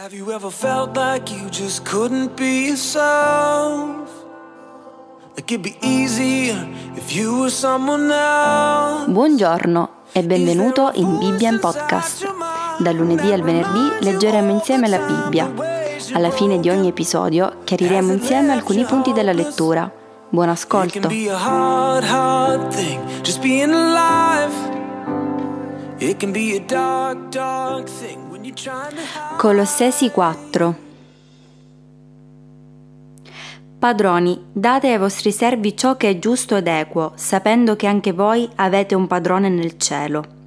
Have you ever felt like you just couldn't be yourself? Like it'd be easier if you were someone else. Buongiorno e benvenuto in Bibbia in Podcast. Da lunedì al venerdì leggeremo insieme la Bibbia. Alla fine di ogni episodio chiariremo insieme alcuni punti della lettura. Buon ascolto. It can be a dark, dark thing Colossesi 4 Padroni, date ai vostri servi ciò che è giusto ed equo, sapendo che anche voi avete un padrone nel cielo.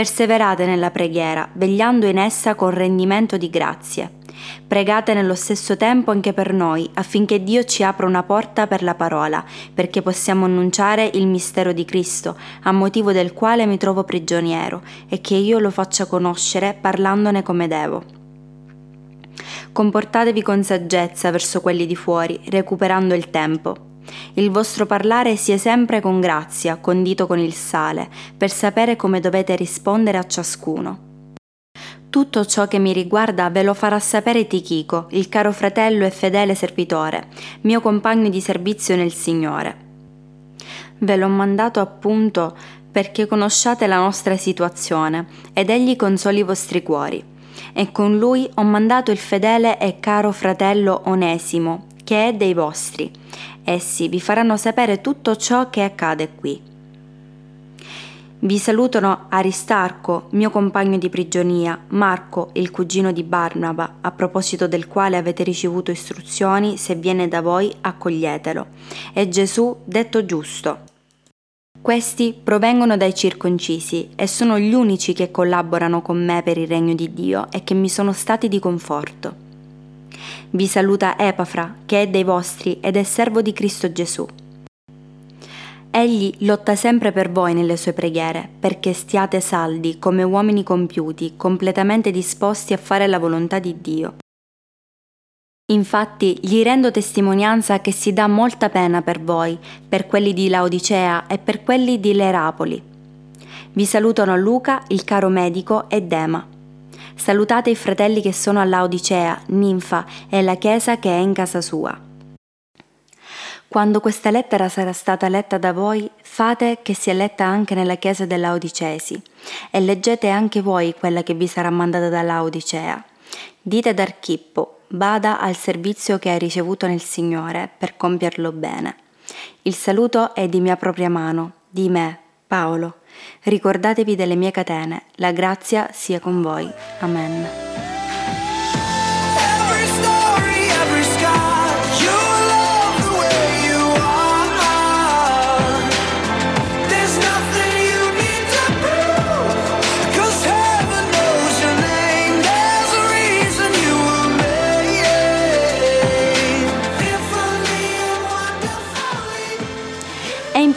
Perseverate nella preghiera, vegliando in essa con rendimento di grazie. Pregate nello stesso tempo anche per noi, affinché Dio ci apra una porta per la parola, perché possiamo annunciare il mistero di Cristo, a motivo del quale mi trovo prigioniero, e che io lo faccia conoscere parlandone come devo. Comportatevi con saggezza verso quelli di fuori, recuperando il tempo. Il vostro parlare sia sempre con grazia, condito con il sale, per sapere come dovete rispondere a ciascuno. Tutto ciò che mi riguarda ve lo farà sapere Tichico, il caro fratello e fedele servitore, mio compagno di servizio nel Signore. Ve l'ho mandato appunto perché conosciate la nostra situazione ed egli consoli i vostri cuori. E con lui ho mandato il fedele e caro fratello Onesimo, che è dei vostri. Essi vi faranno sapere tutto ciò che accade qui. Vi salutano Aristarco, mio compagno di prigionia, Marco, il cugino di Barnaba, a proposito del quale avete ricevuto istruzioni, se viene da voi accoglietelo, e Gesù, detto giusto. Questi provengono dai circoncisi e sono gli unici che collaborano con me per il regno di Dio e che mi sono stati di conforto. Vi saluta Epafra, che è dei vostri ed è servo di Cristo Gesù. Egli lotta sempre per voi nelle sue preghiere, perché stiate saldi come uomini compiuti, completamente disposti a fare la volontà di Dio. Infatti gli rendo testimonianza che si dà molta pena per voi, per quelli di Laodicea e per quelli di Lerapoli. Vi salutano Luca, il caro medico, e Dema. Salutate i fratelli che sono a Laodicea, Ninfa e la chiesa che è in casa sua. Quando questa lettera sarà stata letta da voi, fate che sia letta anche nella chiesa dell'Aodicesi, e leggete anche voi quella che vi sarà mandata da Laodicea. Dite ad Archippo, bada al servizio che hai ricevuto nel Signore per compierlo bene. Il saluto è di mia propria mano, di me, Paolo. Ricordatevi delle mie catene, la grazia sia con voi. Amen.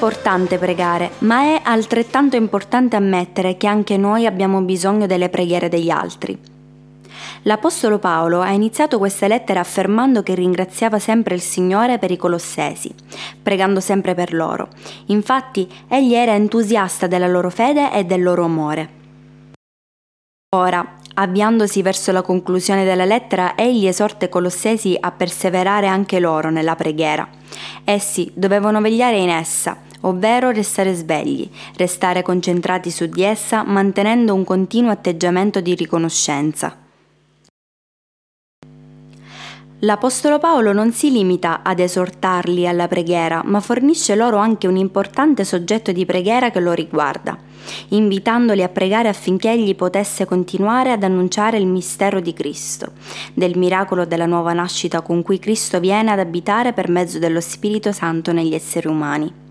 Importante pregare, ma è altrettanto importante ammettere che anche noi abbiamo bisogno delle preghiere degli altri. L'Apostolo Paolo ha iniziato questa lettera affermando che ringraziava sempre il Signore per i Colossesi, pregando sempre per loro. Infatti, egli era entusiasta della loro fede e del loro amore. Ora, avviandosi verso la conclusione della lettera, egli esorta i Colossesi a perseverare anche loro nella preghiera. Essi dovevano vegliare in essa, ovvero restare svegli, restare concentrati su di essa, mantenendo un continuo atteggiamento di riconoscenza. L'Apostolo Paolo non si limita ad esortarli alla preghiera, ma fornisce loro anche un importante soggetto di preghiera che lo riguarda, invitandoli a pregare affinché egli potesse continuare ad annunciare il mistero di Cristo, del miracolo della nuova nascita con cui Cristo viene ad abitare per mezzo dello Spirito Santo negli esseri umani.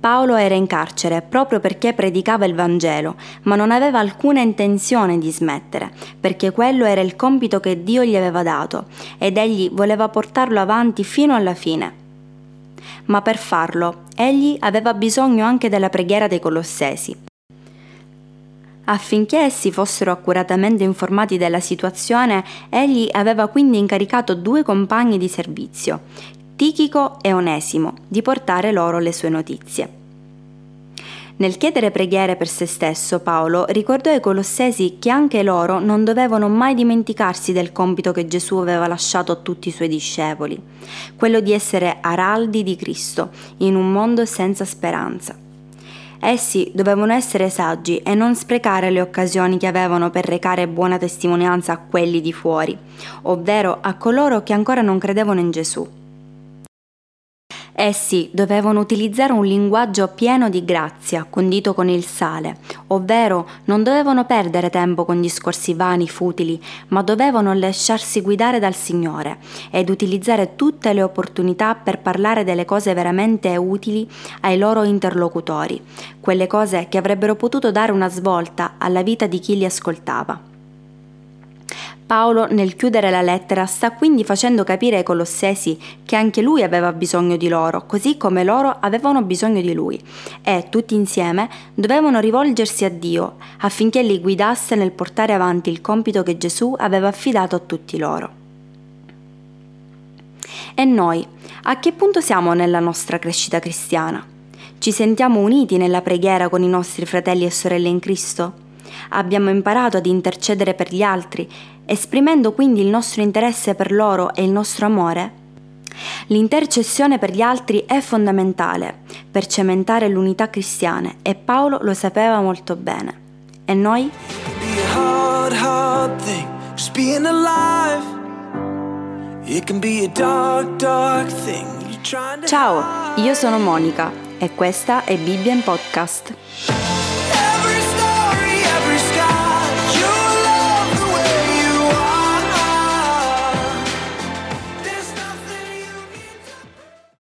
Paolo era in carcere proprio perché predicava il Vangelo, ma non aveva alcuna intenzione di smettere, perché quello era il compito che Dio gli aveva dato ed egli voleva portarlo avanti fino alla fine. Ma per farlo, egli aveva bisogno anche della preghiera dei Colossesi. Affinché essi fossero accuratamente informati della situazione, egli aveva quindi incaricato due compagni di servizio, Tichico e Onesimo, di portare loro le sue notizie. Nel chiedere preghiere per se stesso, Paolo ricordò ai Colossesi che anche loro non dovevano mai dimenticarsi del compito che Gesù aveva lasciato a tutti i suoi discepoli, quello di essere araldi di Cristo in un mondo senza speranza. Essi dovevano essere saggi e non sprecare le occasioni che avevano per recare buona testimonianza a quelli di fuori, ovvero a coloro che ancora non credevano in Gesù. Essi dovevano utilizzare un linguaggio pieno di grazia, condito con il sale, ovvero non dovevano perdere tempo con discorsi vani, futili, ma dovevano lasciarsi guidare dal Signore ed utilizzare tutte le opportunità per parlare delle cose veramente utili ai loro interlocutori, quelle cose che avrebbero potuto dare una svolta alla vita di chi li ascoltava. Paolo nel chiudere la lettera sta quindi facendo capire ai Colossesi che anche lui aveva bisogno di loro, così come loro avevano bisogno di lui, e tutti insieme dovevano rivolgersi a Dio affinché li guidasse nel portare avanti il compito che Gesù aveva affidato a tutti loro. E noi, a che punto siamo nella nostra crescita cristiana? Ci sentiamo uniti nella preghiera con i nostri fratelli e sorelle in Cristo? Abbiamo imparato ad intercedere per gli altri, esprimendo quindi il nostro interesse per loro e il nostro amore? L'intercessione per gli altri è fondamentale per cementare l'unità cristiana e Paolo lo sapeva molto bene. E noi? Ciao, io sono Monica e questa è Bibbia in Podcast.